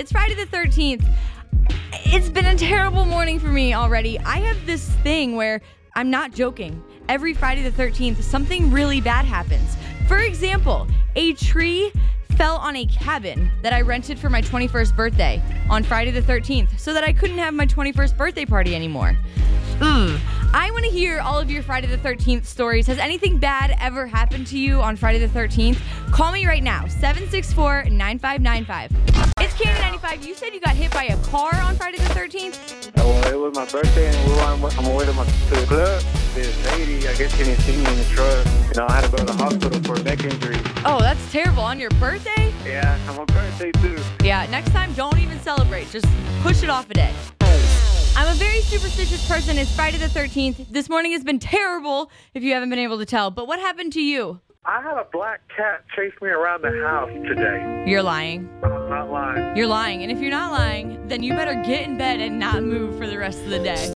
It's Friday the 13th. It's been a terrible morning for me already. I have this thing where I'm not joking. Every Friday the 13th, something really bad happens. For example, a tree fell on a cabin that I rented for my 21st birthday on Friday the 13th so that I couldn't have my 21st birthday party anymore. Ugh. I want to hear all of your Friday the 13th stories. Has anything bad ever happened to you on Friday the 13th? Call me right now, 764 9595. It's 95. You said you got hit by a car on Friday the 13th? Well, it was my birthday, and we were on, on my way to, my, to the club. This lady, I guess she didn't see me in the truck. You know, I had to go to the hospital for a neck injury. Oh, that's terrible. On your birthday? Yeah, I'm on my birthday, too. Yeah, next time don't even celebrate. Just push it off a day. I'm a very superstitious person. It's Friday the 13th. This morning has been terrible if you haven't been able to tell. But what happened to you? I had a black cat chase me around the house today. You're lying. Uh-huh. Lying. You're lying. And if you're not lying, then you better get in bed and not move for the rest of the day.